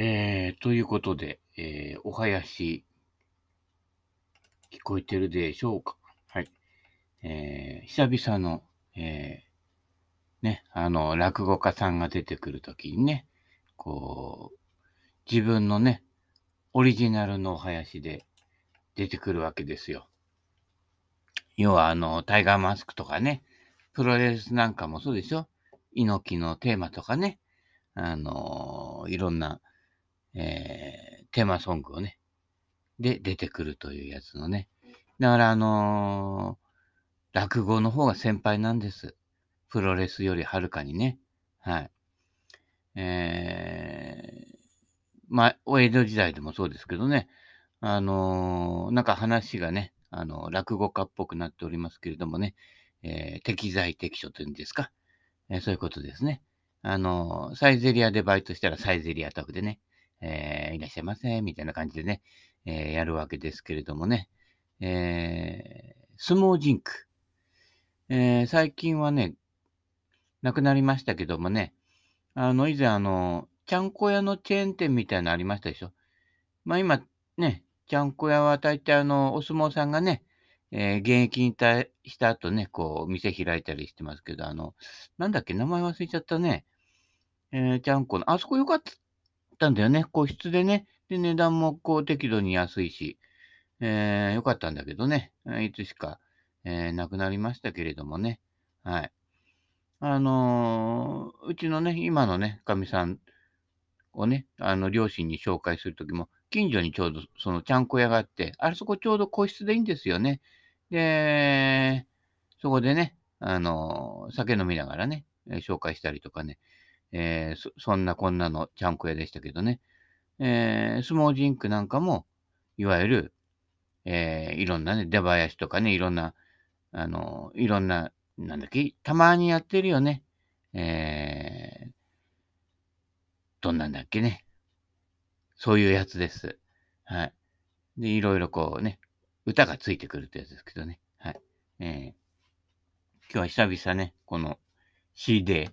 えー、ということで、えー、お囃子、聞こえてるでしょうか？はい。えー、久々の、えー、ね、あの、落語家さんが出てくるときにね、こう、自分のね、オリジナルのお囃子で出てくるわけですよ。要は、あの、タイガーマスクとかね、プロレスなんかもそうでしょ？猪木のテーマとかね、あの、いろんな、えー、テーマソングをね、で出てくるというやつのね。だから、あのー、落語の方が先輩なんです。プロレスよりはるかにね。はい。えー、まあ、お江戸時代でもそうですけどね。あのー、なんか話がね、あの、落語家っぽくなっておりますけれどもね、えー、適材適所というんですか。えー、そういうことですね。あの、サイゼリアでバイトしたらサイゼリアトークでね、えー、いらっしゃいませ、みたいな感じでね、えー、やるわけですけれどもね、えー、相撲ジンク。えー、最近はね、亡くなりましたけどもね、あの、以前あの、ちゃんこ屋のチェーン店みたいなのありましたでしょ。まあ今、ね、ちゃんこ屋は大体あの、お相撲さんがね、えー、現役引退した後ね、こう、店開いたりしてますけど、あの、なんだっけ、名前忘れちゃったね。えー、ちゃんこの、あそこ良かったたんだよね。個室でね。で、値段もこう、適度に安いし、えー、良かったんだけどね。いつしか、えー、亡くなりましたけれどもね。はい。あのー、うちのね、今のね、かみさんをね、あの、両親に紹介するときも、近所にちょうどそのちゃんこ屋があって、あれそこちょうど個室でいいんですよね。で、そこでね、あの、酒飲みながらね、紹介したりとかね、えー、そそんなこんなのちゃんこ屋でしたけどね、えー、相撲ジンクなんかも、いわゆる、えー、いろんなね、出囃子とかね、いろんな、あの、いろんな、なんだっけ、たまにやってるよね。えー、どんなんだっけね。そういうやつです。はい。で、いろいろこうね、歌がついてくるってやつですけどね。はい。えー、今日は久々ね、この CD、はい、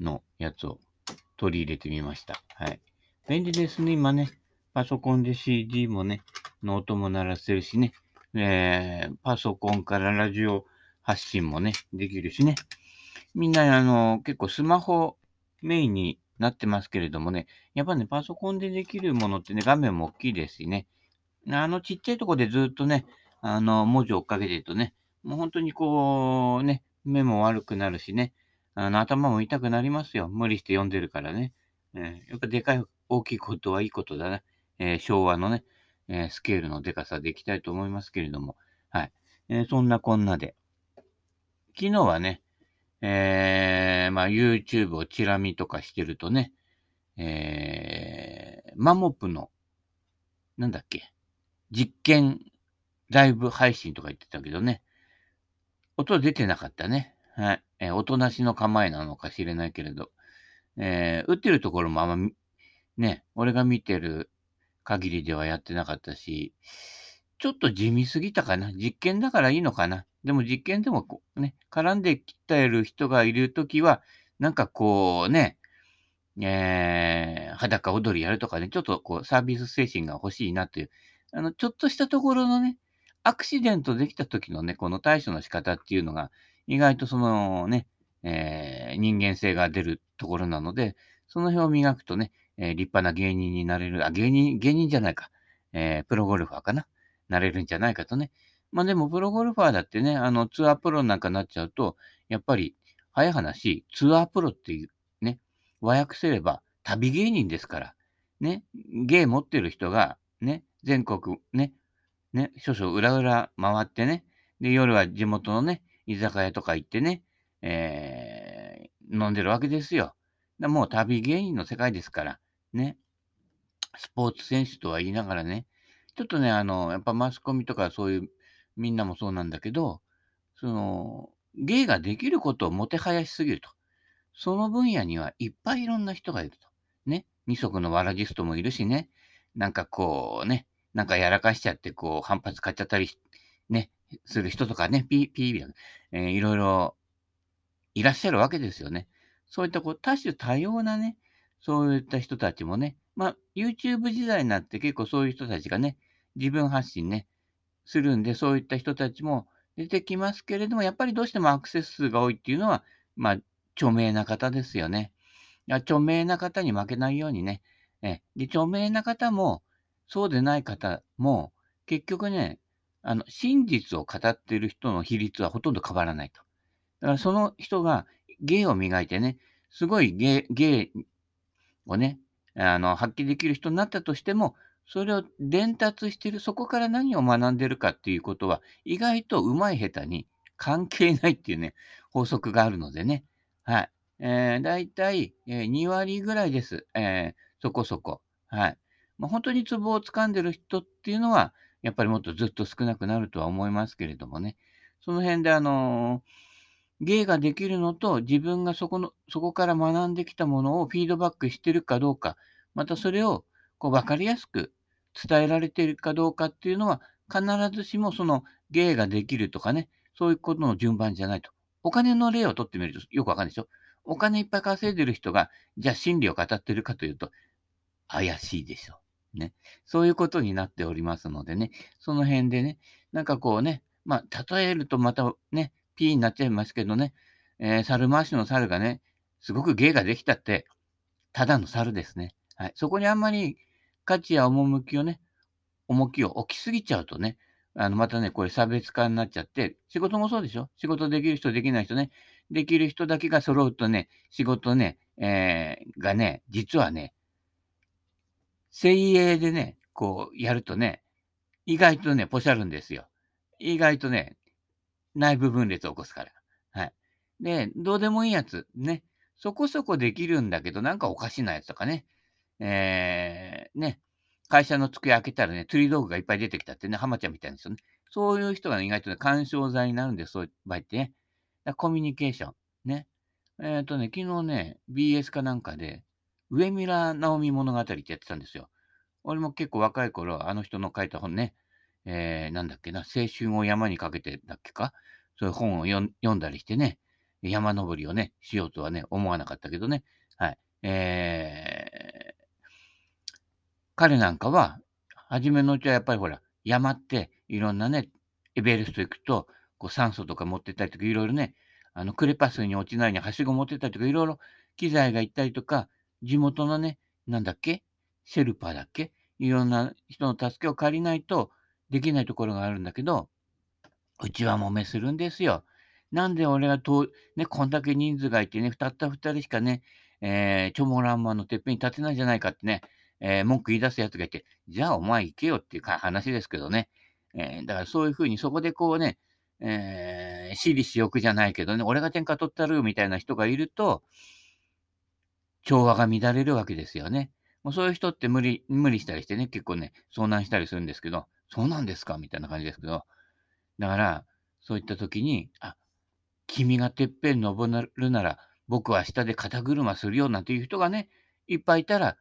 のやつを取り入れてみました。はい。便利ですね、今ね。パソコンで CD もね、の音も鳴らせるしね。えー、パソコンからラジオ発信もね、できるしね。みんな、あの、結構スマホメインになってますけれどもね、やっぱね、パソコンでできるものってね、画面も大きいですしね、あのちっちゃいとこでずっとね、あの、文字を追っかけてるとね、もう本当にこう、ね、目も悪くなるしね、あの、頭も痛くなりますよ。無理して読んでるからね。えー、やっぱでかい、大きいことはいいことだね。えー、昭和のね、え、スケールのでかさでいきたいと思いますけれども。はい。えそんなこんなで。昨日はね、えー、まあ YouTube をチラ見とかしてるとね、えー、マモプの、なんだっけ、実験ライブ配信とか言ってたけどね、音出てなかったね。はい。えー、音なしの構えなのか知れないけれど、えー、打ってるところもあんま、ね、俺が見てる限りではやってなかったし、ちょっと地味すぎたかな。実験だからいいのかな。でも実験でもこうね、絡んできてる人がいるときは、なんかこうね、えー、裸踊りやるとかね、ちょっとこうサービス精神が欲しいなという、あの、ちょっとしたところのね、アクシデントできた時のね、この対処の仕方っていうのが、意外とそのね、えー、人間性が出るところなので、その辺を磨くとね、えー、立派な芸人になれる、あ、芸人、芸人じゃないか、えー、プロゴルファーかな？なれるんじゃないかとね。まあでも、プロゴルファーだってね、あの、ツアープロなんかになっちゃうと、やっぱり、早い話、ツアープロっていう、ね、和訳すれば、旅芸人ですから、ね、芸持ってる人が、ね、全国、ね、ね、少々裏裏回ってね、で、夜は地元のね、居酒屋とか行ってね、えー、飲んでるわけですよ。もう旅芸人の世界ですから、ね、スポーツ選手とは言いながらね、ちょっとね、あの、やっぱマスコミとかそういう、みんなもそうなんだけど、その、芸ができることをもてはやしすぎると。その分野にはいっぱいいろんな人がいると。ね。二足のわらじストもいるしね。なんかこうね、なんかやらかしちゃって、こう、反発買っちゃったり、ね、する人とかね、ピー、ピー、えー、いろいろいらっしゃるわけですよね。そういったこう、多種多様なね、そういった人たちもね、まあ、YouTube 時代になって結構そういう人たちがね、自分発信ね、するんで、そういった人たちも出てきますけれども、やっぱりどうしてもアクセス数が多いっていうのは、まあ、著名な方ですよね。著名な方に負けないようにね、えで著名な方も、そうでない方も、結局ね、あの、真実を語っている人の比率はほとんど変わらないと。だからその人が芸を磨いてね、すごい芸芸をね、あの、発揮できる人になったとしても、それを伝達してる、そこから何を学んでるかっていうことは、意外と上手い下手に関係ないっていうね、法則があるのでね。はい。えー、だいたい、えー、2割ぐらいです。えー、そこそこ。はい。まあ、本当にツボを掴んでる人っていうのは、やっぱりもっとずっと少なくなるとは思いますけれどもね。その辺で、あの、芸ができるのと、自分がそこの、そこから学んできたものをフィードバックしてるかどうか、またそれを、こう、わかりやすく伝えられているかどうかっていうのは、必ずしもその芸ができるとかね、そういうことの順番じゃないと。お金の例を取ってみるとよくわかるでしょお金いっぱい稼いでる人が、じゃあ真理を語ってるかというと、怪しいでしょ。ね。そういうことになっておりますのでね、その辺でね、なんかこうね、まあ、例えるとまたね、P になっちゃいますけどね、えー、猿回しの猿がね、すごく芸ができたって、ただの猿ですね。はい。そこにあんまり価値や趣をね、重きを置きすぎちゃうとね、あの、またね、これ差別化になっちゃって、仕事もそうでしょ？仕事できる人、できない人ね。できる人だけが揃うとね、仕事ね、えー、がね、実はね、精鋭でね、こうやるとね、意外とね、ポシャるんですよ。意外とね、内部分裂を起こすから。はい。で、どうでもいいやつ、ね、そこそこできるんだけど、なんかおかしなやつとかね、えー、ね、会社の机開けたらね、釣り道具がいっぱい出てきたってね、浜ちゃんみたいですよね。そういう人が意外とね、干渉剤になるんで、そういう場合ってね。コミュニケーション。ね。えっ、ー、とね、昨日ね、BS かなんかで、上村直美物語ってやってたんですよ。俺も結構若い頃、あの人の書いた本ね、えー、なんだっけな、青春を山にかけてだっけか、そういう本を読んだりしてね、山登りをね、しようとはね、思わなかったけどね、はい。えー、彼なんかは、初めのうちはやっぱりほら、山っていろんなね、エベレスト行くと、こう酸素とか持ってったりとか、いろいろね、あの、クレパスに落ちないようにはしご持ってったりとか、いろいろ機材が行ったりとか、地元のね、なんだっけ？シェルパーだっけ？いろんな人の助けを借りないとできないところがあるんだけど、うちは揉めするんですよ。なんで俺がと、ね、こんだけ人数がいてね、たった二人しかね、えー、チョモランマのてっぺんに立てないじゃないかってね、えー、文句言い出す奴がいて、じゃあお前行けよっていう話ですけどね。えー、だからそういうふうにそこでこうね、えー、私利私欲じゃないけどね、俺が天下取ったるみたいな人がいると、調和が乱れるわけですよね。もうそういう人って無理、無理したりしてね、結構ね、遭難したりするんですけど、そうなんですか？みたいな感じですけど、だから、そういった時に、あ、君がてっぺん登るなら、僕は下で肩車するよなんていう人がね、いっぱいいたら、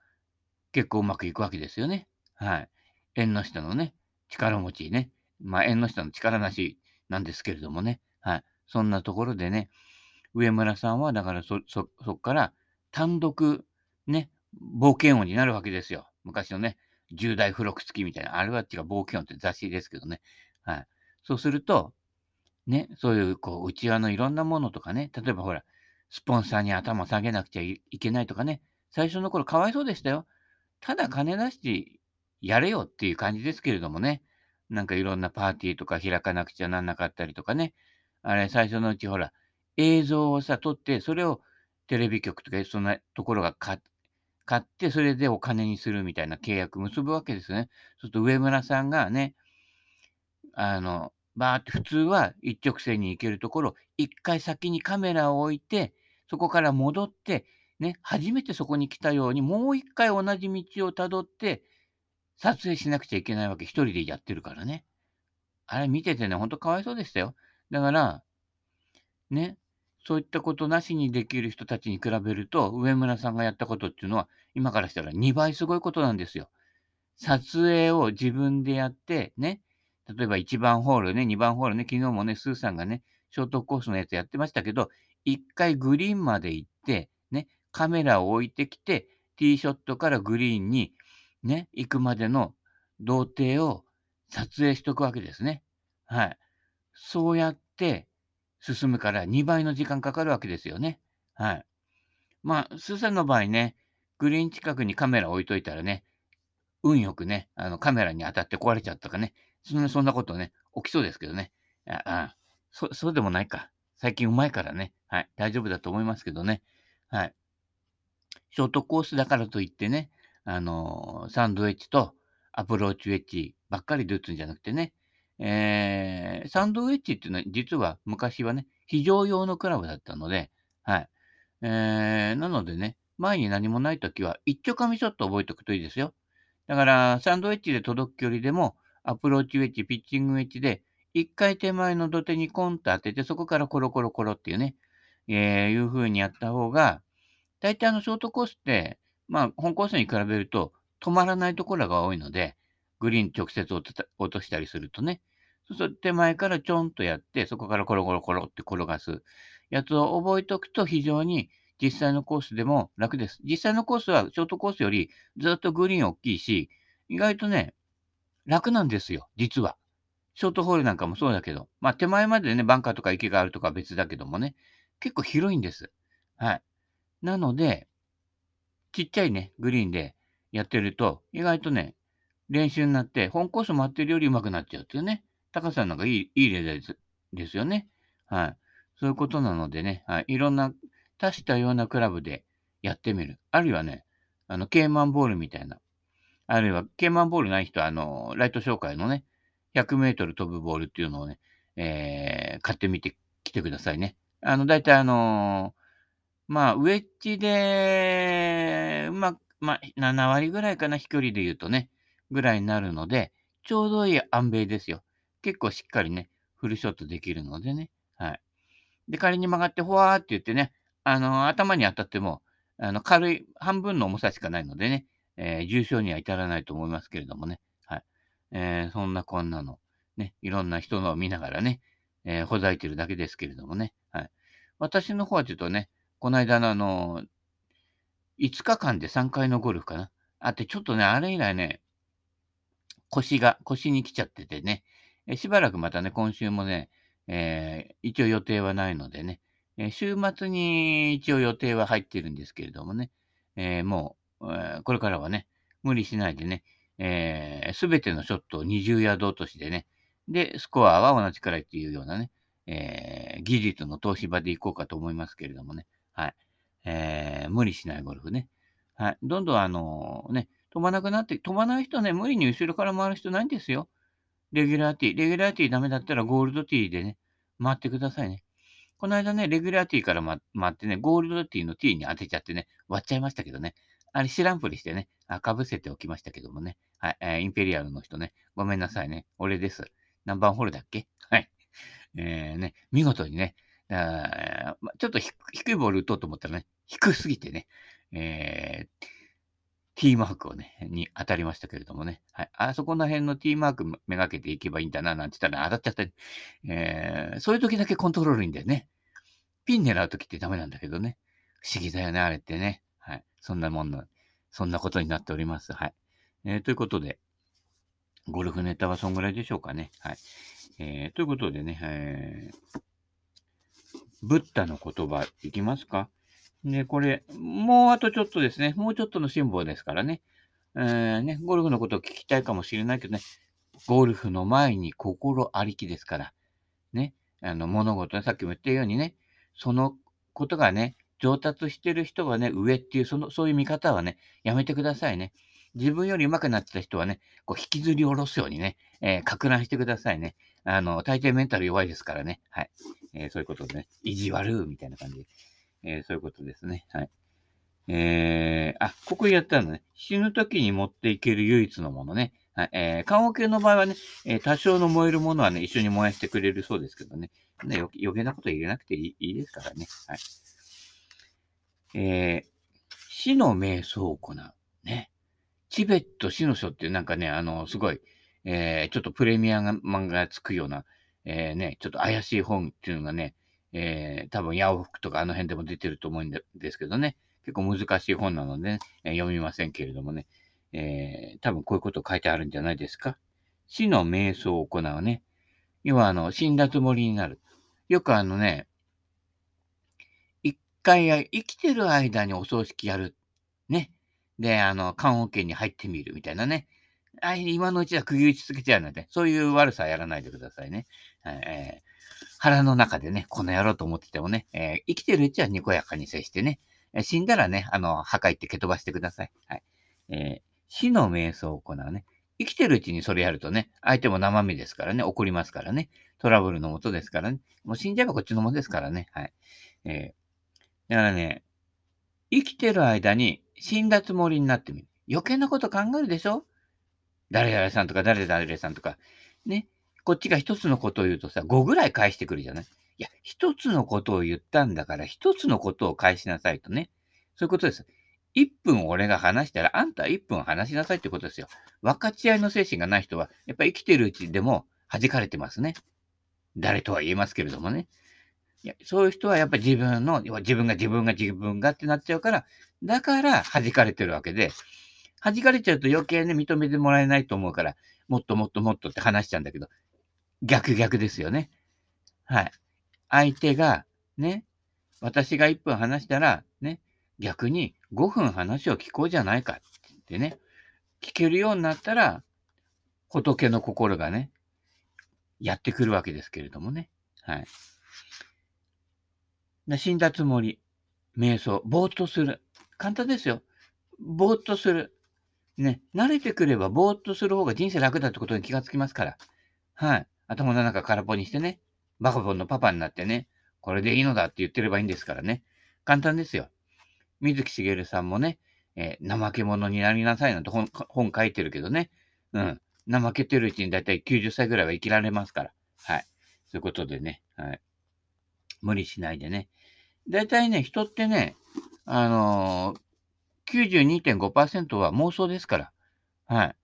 結構うまくいくわけですよね。はい。縁の下のね、力持ちね。まあ、縁の下の力なしなんですけれどもね。はい。そんなところでね、上村さんは、だからそ、そ、そっから単独、ね、冒険王になるわけですよ。昔のね、重大付録付きみたいな、あれは違う冒険王って雑誌ですけどね。はい。そうすると、ね、そういう、こう、内輪のいろんなものとかね、例えばほら、スポンサーに頭下げなくちゃいけないとかね、最初の頃かわいそうでしたよ。ただ金出してやれよっていう感じですけれどもね。なんかいろんなパーティーとか開かなくちゃなんなかったりとかね。あれ、最初のうちほら、映像をさ、撮って、それをテレビ局とかそんなところが買って、それでお金にするみたいな契約結ぶわけですね。そうすると上村さんがね、あの、バーって普通は一直線に行けるところ、一回先にカメラを置いて、そこから戻って、ね、初めてそこに来たように、もう一回同じ道をたどって、撮影しなくちゃいけないわけ。一人でやってるからね。あれ見ててね、ほんとかわいそうでしたよ。だから、ね、そういったことなしにできる人たちに比べると、上村さんがやったことっていうのは、今からしたら2倍すごいことなんですよ。撮影を自分でやって、ね、例えば1番ホールね、2番ホールね、昨日もね、スーさんがね、ショートコースのやつやってましたけど、1回グリーンまで行って、ね、カメラを置いてきて、ティーショットからグリーンにね、行くまでの童貞を撮影しとくわけですね。はい。そうやって進むから2倍の時間かかるわけですよね。はい。まあ、スーさんの場合ね、グリーン近くにカメラ置いといたらね、運よくね、あのカメラに当たって壊れちゃったかね、そんなそんなことね、起きそうですけどね。ああそそうでもないか。最近うまいからね。はい。大丈夫だと思いますけどね。はい。ショートコースだからといってね、あのー、サンドウェッジとアプローチウェッジばっかりで打つんじゃなくてね、えー、サンドウェッジっていうのは実は昔はね、非常用のクラブだったので、はい。えー、なのでね、前に何もないときは、一丁紙ショット覚えておくといいですよ。だから、サンドウェッジで届く距離でも、アプローチウェッジ、ピッチングウェッジで、一回手前の土手にコンと当てて、そこからコロコロコロっていうね、えー、いう風にやった方が、大体あのショートコースって、まあ、本コースに比べると止まらないところが多いので、グリーン直接落としたりするとね、そうすると手前からちょんとやって、そこからコロコロコロって転がすやつを覚えておくと非常に実際のコースでも楽です。実際のコースはショートコースよりずっとグリーン大きいし、意外とね、楽なんですよ、実は。ショートホールなんかもそうだけど、まあ手前までね、バンカーとか池があるとか別だけどもね、結構広いんです。はい。なので、ちっちゃいね、グリーンでやってると、意外とね、練習になって、本コース回ってるより上手くなっちゃうっていうね。高さなんかいい、いい例ですですよね。はい。そういうことなのでね、はい。いろんな多種多様なクラブでやってみる。あるいはね、あの、ケーマンボールみたいな。あるいは、ケーマンボールない人は、あの、ライト紹介のね、100メートル飛ぶボールっていうのをね、えー、買ってみてきてくださいね。あの、だいたいあのー、まあ、ウェッジで、まあ、まあ、7割ぐらいかな、飛距離で言うとね、ぐらいになるので、ちょうどいい安米ですよ。結構しっかりね、フルショットできるのでね。はい。で、仮に曲がって、ほわーって言ってね、あの、頭に当たっても、あの、軽い、半分の重さしかないのでね、えー、重傷には至らないと思いますけれどもね。はい。えー、そんなこんなの、ね、いろんな人のを見ながらね、えー、ほざいてるだけですけれどもね。はい。私の方はちょっとね、この間のあの、5日間で3回のゴルフかな。あって、ちょっとね、あれ以来ね、腰が、腰に来ちゃっててね、えしばらくまたね、今週もね、えー、一応予定はないのでね、え、週末に一応予定は入ってるんですけれどもね、えー、もう、えこれからはね、無理しないでね、す、べ、てのショットを20ヤード落としでね、で、スコアは同じくらいっていうようなね、え技術の投資場でいこうかと思いますけれどもね、はい。えー無理しないゴルフね。はい。どんどんあのね、飛ばなくなって、飛ばない人ね、無理に後ろから回る人ないんですよ。レギュラーティー。レギュラーティーダメだったらゴールドティーでね、回ってくださいね。この間ね、レギュラーティーから、ま、回ってね、ゴールドティーのティーに当てちゃってね、割っちゃいましたけどね。あれ知らんぷりしてね、あ、かぶせておきましたけどもね。はい、えー、インペリアルの人ね、ごめんなさいね。俺です。何番ホールだっけ？はい。えー、ね、見事にね、あちょっと低いボール打とうと思ったらね、低すぎてね、えー、T マークをね、に当たりましたけれどもね。はい。あそこの辺の T マークめがけていけばいいんだな、なんて言ったら当たっちゃった。えー、そういう時だけコントロールいいんだよね。ピン狙う時ってダメなんだけどね。不思議だよね、あれってね。はい。そんなもんな、そんなことになっております。はい。えー、ということで、ゴルフネタはそんぐらいでしょうかね。はい。えー、ということでね、えー、ブッダの言葉いきますか？で、これ、もうあとちょっとですね、もうちょっとの辛抱ですからね。えー、ね、ゴルフのことを聞きたいかもしれないけどね、ゴルフの前に心ありきですから、ね、あの、物事ね、さっきも言ったようにね、そのことがね、上達してる人がね、上っていう、その、そういう見方はね、やめてくださいね。自分より上手くなってた人はね、こう引きずり下ろすようにね、えー、か乱してくださいね。あの、大抵メンタル弱いですからね。はい。えー、そういうことでね、意地悪みたいな感じで。えー、そういうことですね。はい。えー、あ、ここやったのね。死ぬ時に持っていける唯一のものね。はい。えー、棺桶の場合はね、えー、多少の燃えるものはね、一緒に燃やしてくれるそうですけどね。ね余計なこと入れなくていいいいですからね。はい。えー、死の瞑想を行う。ね。チベット死の書ってなんかね、あの、すごい、えー、ちょっとプレミア漫画がつくような、えー、ね、ちょっと怪しい本っていうのがね、えー、多分、ヤオフクとかあの辺でも出てると思うんですけどね。結構難しい本なので、ね、え読みませんけれどもね、えー、多分こういうこと書いてあるんじゃないですか。死の瞑想を行うね。要は、あの、死んだつもりになる。よくあのね、一回生きてる間にお葬式やる。ね。で、あの、棺桶に入ってみるみたいなね。あ今のうちは釘打ちつけちゃうので、そういう悪さはやらないでくださいね。えー、腹の中でね、この野郎と思っててもね、えー、生きてるうちはにこやかに接してね、え死んだらね、あの、破壊って蹴飛ばしてください。はい。えー、死の瞑想を行うね。生きてるうちにそれやるとね、相手も生身ですからね、怒りますからね、トラブルのもとですからね、もう死んじゃえばこっちのものですからね、はい。えー、だからね、生きてる間に死んだつもりになってみる。余計なこと考えるでしょ？誰々さんとか誰々さんとか。ね。こっちが一つのことを言うとさ、5ぐらい返してくるじゃない？いや、一つのことを言ったんだから、一つのことを返しなさいとね。そういうことです。1分俺が話したら、あんた1分話しなさいってことですよ。分かち合いの精神がない人は、やっぱり生きてるうちでも弾かれてますね。誰とは言えますけれどもね。いやそういう人はやっぱり自分の、自分が自分が自分がってなっちゃうから、だから弾かれてるわけで、弾かれちゃうと余計ね、認めてもらえないと思うから、もっともっともっとって話しちゃうんだけど、逆逆ですよね。はい。相手が、ね、私が1分話したら、ね、逆に5分話を聞こうじゃないかってね、聞けるようになったら、仏の心がね、やってくるわけですけれどもね。はい。死んだつもり、瞑想、ぼーっとする。簡単ですよ。ぼーっとする。ね、慣れてくればぼーっとする方が人生楽だってことに気がつきますから。はい。頭の中空っぽにしてね、バカボンのパパになってね、これでいいのだって言ってればいいんですからね。簡単ですよ。水木しげるさんもね、えー、怠け者になりなさいなんて本本書いてるけどね。うん。怠けてるうちにだいたい90歳ぐらいは生きられますから。はい。そういうことでね。はい。無理しないでね。だいたいね、人ってね、あのー、92.5%は妄想ですから。はい。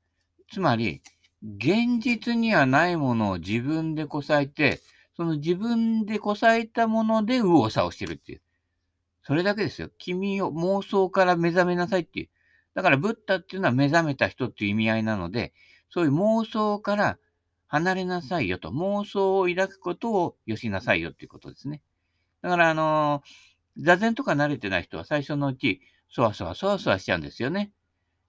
つまり、現実にはないものを自分でこさえて、その自分でこさえたもので右往左往してるっていう。それだけですよ。君を妄想から目覚めなさいっていう。だから、ブッダっていうのは目覚めた人っていう意味合いなので、そういう妄想から離れなさいよと。妄想を抱くことをよしなさいよっていうことですね。だから、あのー、座禅とか慣れてない人は最初のうち、そわそわそわそわしちゃうんですよね。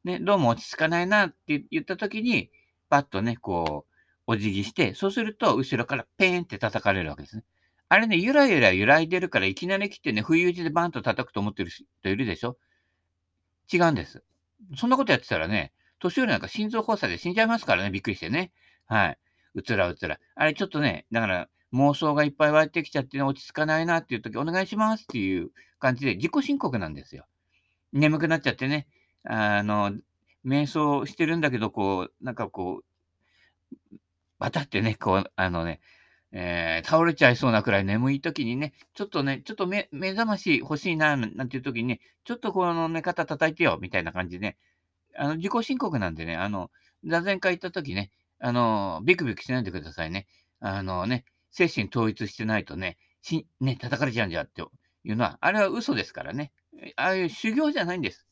ね、どうも落ち着かないなって言った時に、パッとね、こう、お辞儀して、そうすると、後ろからペーンって叩かれるわけですね。あれね、ゆらゆら揺らいでるから、いきなり来てね、不意打ちでバンと叩くと思ってる人いるでしょ？違うんです。そんなことやってたらね、年寄りなんか心臓発作で死んじゃいますからね、びっくりしてね。はい。うつらうつら。あれちょっとね、だから妄想がいっぱい湧いてきちゃって、ね、落ち着かないなっていう時、お願いしますっていう感じで自己申告なんですよ。眠くなっちゃってね、あの、瞑想してるんだけど、こう、なんかこう、バタってね、こう、あのね、えー、倒れちゃいそうなくらい眠い時にね、ちょっとね、ちょっと目目覚まし欲しいな、なんていう時にね、ちょっとこの寝方叩いてよ、みたいな感じでね、あの、自己申告なんでね、あの、座禅会行った時ね、あの、ビクビクしないでくださいね。あのね、精神統一してないとね、し、ね、叩かれちゃうんじゃっていうのは、あれは嘘ですからね。ああいう修行じゃないんです。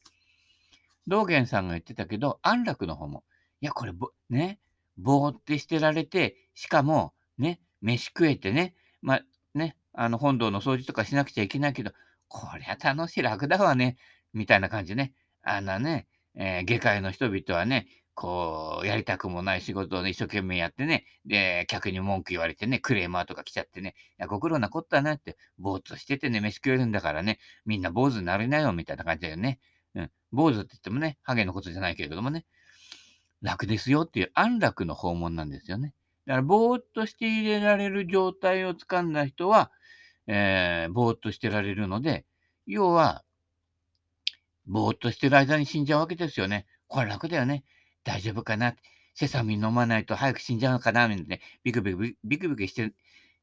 道元さんが言ってたけど、安楽の方も、いや、これ、ね、ぼーってしてられて、しかも、ね、飯食えてね、まあ、ね、あの、本堂の掃除とかしなくちゃいけないけど、こりゃ楽しい、楽だわね、みたいな感じね。あんなね、えー、下界の人々はね、こう、やりたくもない仕事を、ね、一生懸命やってね、で、客に文句言われてね、クレーマーとか来ちゃってね、いや、ご苦労なこったなって、ぼーっとしててね、飯食えるんだからね、みんな坊主になれないよ、みたいな感じだよね。うん。坊主って言ってもね、ハゲのことじゃないけれどもね、楽ですよっていう安楽の訪問なんですよね。だから、ぼーっとしていれられる状態をつかんだ人は、えー、ぼーっとしてられるので、要は、ぼーっとしてる間に死んじゃうわけですよね。これ楽だよね。大丈夫かなセサミン飲まないと早く死んじゃうのかなみたいなね、ビクビク、ビクビクしてる、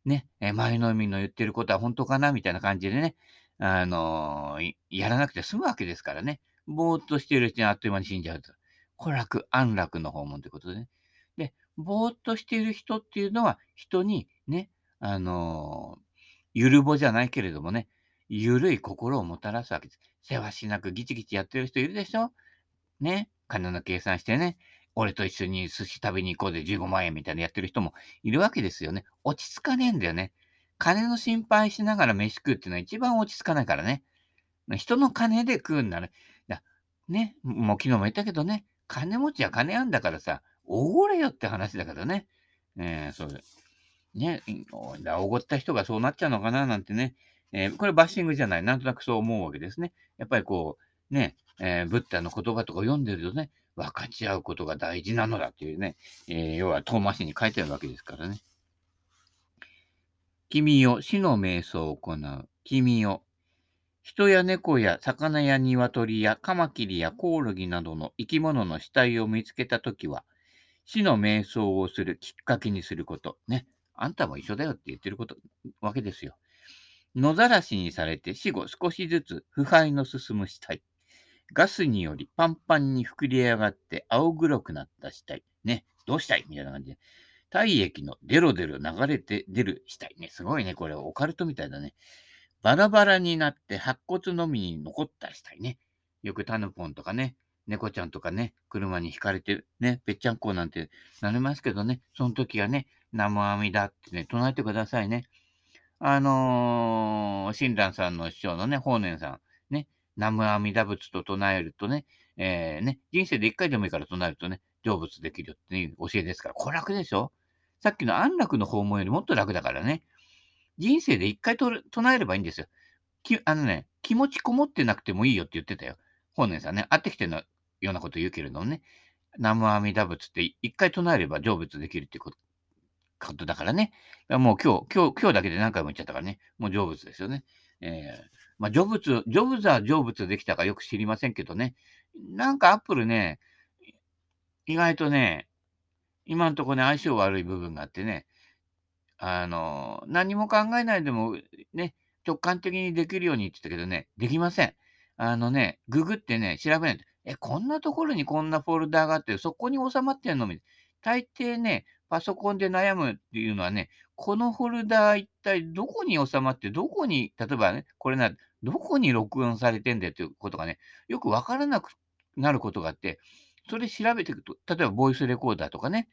ね、前のみの言ってることは本当かなみたいな感じでね、あのー、やらなくて済むわけですからね。ぼーっとしているうちにあっという間に死んじゃうと。これ楽、安楽の訪問ということでね。で、ぼーっとしている人っていうのは、人にね、あのー、ゆるぼじゃないけれどもね、ゆるい心をもたらすわけです。せわしなくギチギチやってる人いるでしょ？ね？金の計算してね。俺と一緒に寿司食べに行こうで15万円みたいなやってる人もいるわけですよね。落ち着かねえんだよね。金の心配しながら飯食うっていうのは一番落ち着かないからね。人の金で食うんだね。だね、もう昨日も言ったけどね、金持ちは金あんだからさ、おごれよって話だからね。えー、そうね、おごった人がそうなっちゃうのかななんてね、えー、これバッシングじゃない。なんとなくそう思うわけですね。やっぱりこう、ね、えー、ブッダの言葉とか読んでるとね、分かち合うことが大事なのだっていうね、えー、要は遠回しに書いてあるわけですからね。君よ、死の瞑想を行う。君よ、人や猫や魚や鶏やカマキリやコオロギなどの生き物の死体を見つけたときは、死の瞑想をするきっかけにすること。ね。あんたも一緒だよって言ってること、わけですよ。野ざらしにされて死後少しずつ腐敗の進む死体。ガスによりパンパンに膨れ上がって青黒くなった死体。ね。どうしたい？みたいな感じで。体液のデロデロ流れて出る死体ね。すごいね。これオカルトみたいだね。バラバラになって白骨のみに残った死体ね。よくタヌポンとかね、猫ちゃんとかね、車にひかれてね、ぺっちゃんこなんてなりますけどね、その時はね、南無阿弥陀ってね、唱えてくださいね。あのー、親鸞さんの師匠のね、法然さん、ね、南無阿弥陀仏と唱えるとね、えー、ね、人生で一回でもいいから唱えるとね、成仏できるっていう教えですから、これ楽でしょさっきの安楽の訪問よりもっと楽だからね。人生で一回と唱えればいいんですよ。きあのね、気持ちこもってなくてもいいよって言ってたよ。本年さんね、会ってきてのようなこと言うけれどもね、南無阿弥陀仏って一回唱えれば成仏できるっていうことことだからね。もう今日、今日、今日だけで何回も言っちゃったからね。もう成仏ですよね。えー、まあ、成仏、成仏は成仏できたかよく知りませんけどね。なんかアップルね、意外とね、今んとこね、相性悪い部分があってね、あの、何も考えないでもね、直感的にできるようにって言ったけどね、できません。あのね、ググってね、調べないと、え、こんなところにこんなフォルダがあって、そこに収まってんの？み大抵ね、パソコンで悩むっていうのはね、このフォルダー一体どこに収まって、どこに、例えばね、これな、どこに録音されてんだよっていうことがね、よくわからなくなることがあって、それ調べていくと、例えばボイスレコーダーとかね、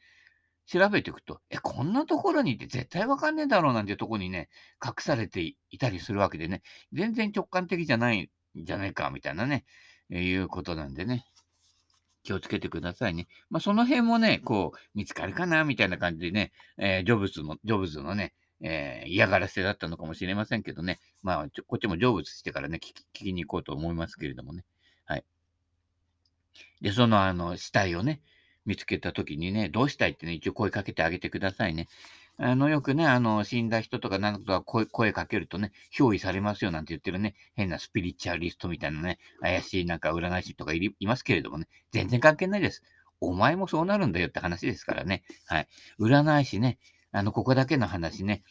調べていくと、え、こんなところにって絶対わかんねえだろうなんていうところにね、隠されていたりするわけでね、全然直感的じゃないんじゃないか、みたいなね、え、いうことなんでね、気をつけてくださいね。まあ、その辺もね、こう、見つかるかな、みたいな感じでね、えー、ジョブズの、ジョブズのね、えー、嫌がらせだったのかもしれませんけどね、まあ、こっちも成仏してからね聞き、聞きに行こうと思いますけれどもね。はい。で、その、あの、死体をね、見つけたときにね、どうしたいってね、一応声かけてあげてくださいね。あの、よくね、あの、死んだ人とかなんとか声声かけるとね、憑依されますよなんて言ってるね、変なスピリチュアリストみたいなね、怪しいなんか占い師とかいいますけれどもね、全然関係ないです。お前もそうなるんだよって話ですからね。はい。占い師ね、あの、ここだけの話ね、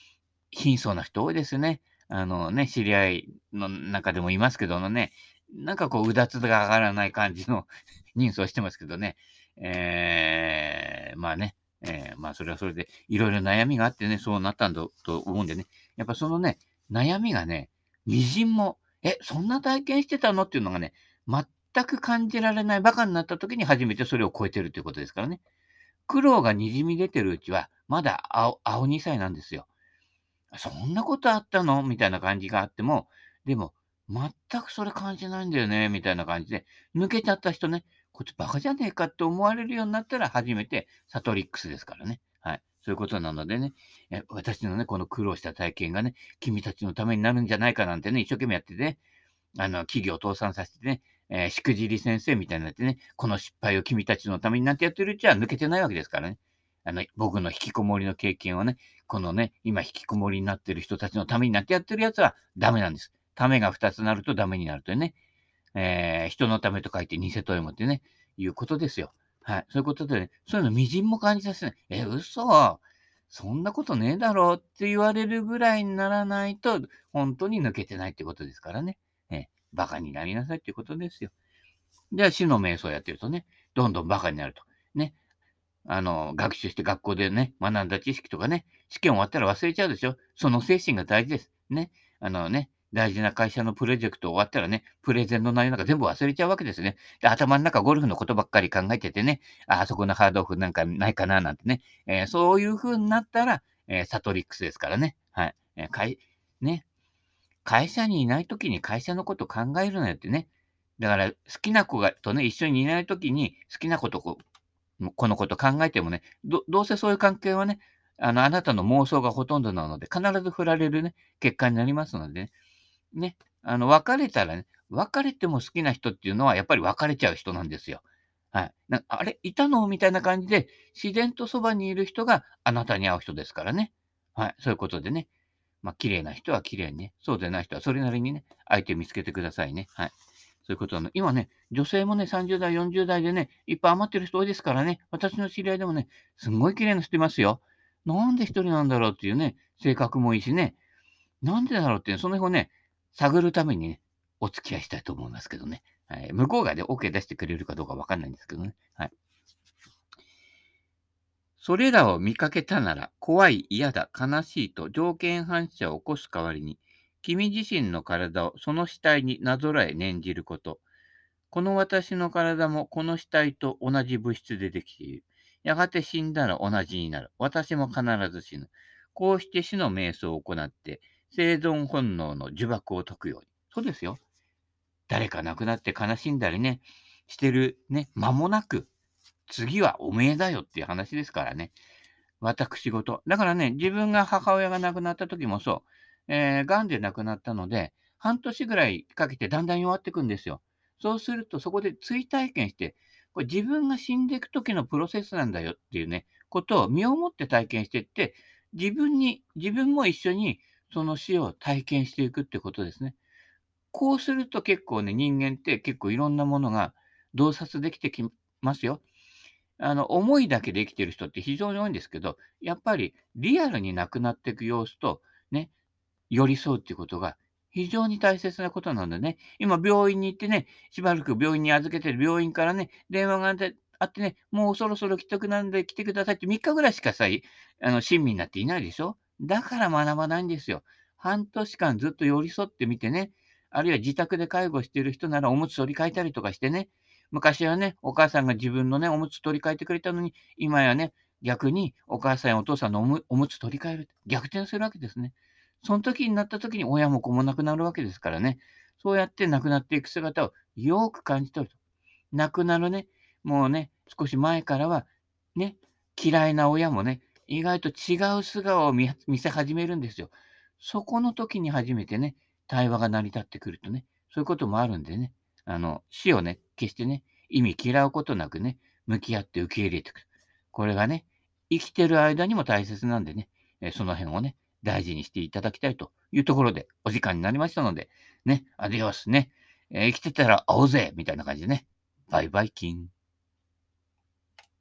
貧相な人多いですね。あのね、知り合いの中でもいますけどもね、なんかこう、うだつが上がらない感じの 人相してますけどね。えー、まあね、えー、まあそれはそれでいろいろ悩みがあってね、そうなったんだと思うんでね、やっぱそのね、悩みがね、微塵も、え、そんな体験してたのっていうのがね、全く感じられないバカになった時に初めてそれを超えてるということですからね。苦労がにじみ出てるうちは、まだ青青2歳なんですよ。そんなことあったのみたいな感じがあっても、でも、全くそれ感じないんだよね、みたいな感じで、抜けちゃった人ね、こいつバカじゃねえかって思われるようになったら初めてサトリックスですからね。はい。そういうことなのでね、私のね、この苦労した体験がね、君たちのためになるんじゃないかなんてね、一生懸命やっててね、あの、企業倒産させてね、えー、しくじり先生みたいになってね、この失敗を君たちのためになんてやってるうちは抜けてないわけですからね。あの、僕の引きこもりの経験をね、このね、今引きこもりになってる人たちのためになってやってるやつはダメなんです。ためが2つなるとダメになるというね、えー、人のためと書いて偽と読むってね、いうことですよ。はい。そういうことで、ね、そういうの微塵も感じさせない。え、嘘そんなことねえだろって言われるぐらいにならないと、本当に抜けてないってことですからね。え、バカになりなさいってことですよ。じゃあ、死の瞑想やってるとね、どんどんバカになると。ね。あの、学習して学校でね、学んだ知識とかね、試験終わったら忘れちゃうでしょ。その精神が大事です。ね。あのね、大事な会社のプロジェクト終わったらね、プレゼンの内容なんか全部忘れちゃうわけですね。で、頭の中ゴルフのことばっかり考えててね、あ、あそこのハードオフなんかないかななんてね、えー、そういう風になったら、えー、サトリックスですからね。はい。えー、会、ね。会社にいないときに会社のこと考えるなよってね。だから、好きな子がとね、一緒にいないときに好きなことこ、このこと考えてもね、ど、どうせそういう関係はね、あの、あなたの妄想がほとんどなので、必ず振られるね、結果になりますのでね。ね。あの、別れたらね、別れても好きな人っていうのは、やっぱり別れちゃう人なんですよ。はい。なあれ？いたの？みたいな感じで、自然とそばにいる人があなたに会う人ですからね。はい。そういうことでね。まあ、綺麗な人は綺麗にね、そうでない人はそれなりにね、相手を見つけてくださいね。はい。そういうことなの。今ね、女性もね、30代、40代でね、いっぱい余ってる人多いですからね、私の知り合いでもね、すんごい綺麗な人いますよ。なんで一人なんだろうっていうね、性格もいいしね、なんでだろうっていう、その辺をね、探るためにね、お付き合いしたいと思いますけどね。はい、向こうがね、OK 出してくれるかどうかわかんないんですけどね。はい。それらを見かけたなら、怖い、嫌だ、悲しいと条件反射を起こす代わりに、君自身の体をその死体になぞらえ念じること。この私の体もこの死体と同じ物質でできている。やがて死んだら同じになる。私も必ず死ぬ。こうして死の瞑想を行って、生存本能の呪縛を解くように。そうですよ。誰か亡くなって悲しんだりね、してるね、間もなく、次はおめえだよっていう話ですからね。私事。だからね、自分が母親が亡くなった時もそう、えー、癌で亡くなったので、半年ぐらいかけてだんだん弱っていくんですよ。そうすると、そこで追体験して、これ自分が死んでいく時のプロセスなんだよっていうね、ことを身をもって体験していって、自分に、自分も一緒にその死を体験していくってことですね。こうすると結構ね、人間って結構いろんなものが洞察できてきますよ。あの、思いだけで生きてる人って非常に多いんですけど、やっぱりリアルになくなっていく様子と、ね、寄り添うっていうことが非常に大切なことなんでね、今病院に行ってね、しばらく病院に預けてる病院からね、電話があってね、もうそろそろ来てくなんで来てくださいって3日ぐらいしかさ、あの、親身になっていないでしょ？だから学ばないんですよ。半年間ずっと寄り添ってみてね、あるいは自宅で介護している人ならおむつ取り替えたりとかしてね、昔はね、お母さんが自分のね、おむつ取り替えてくれたのに、今やね、逆にお母さんやお父さんのおむおむつ取り替える。逆転するわけですね。その時になった時に親も子も亡くなるわけですからね。そうやって亡くなっていく姿をよく感じ取ると。亡くなるね、もうね、少し前からは、ね、嫌いな親もね、意外と違う素顔を見せ始めるんですよ。そこの時に初めてね、対話が成り立ってくるとね、そういうこともあるんでね、あの、死をね、決してね、意味嫌うことなくね、向き合って受け入れていく。これがね、生きてる間にも大切なんでね、えその辺をね、大事にしていただきたいというところで、お時間になりましたので、ね、アディオスね、えー、生きてたら会おうぜみたいな感じでね、バイバイキン。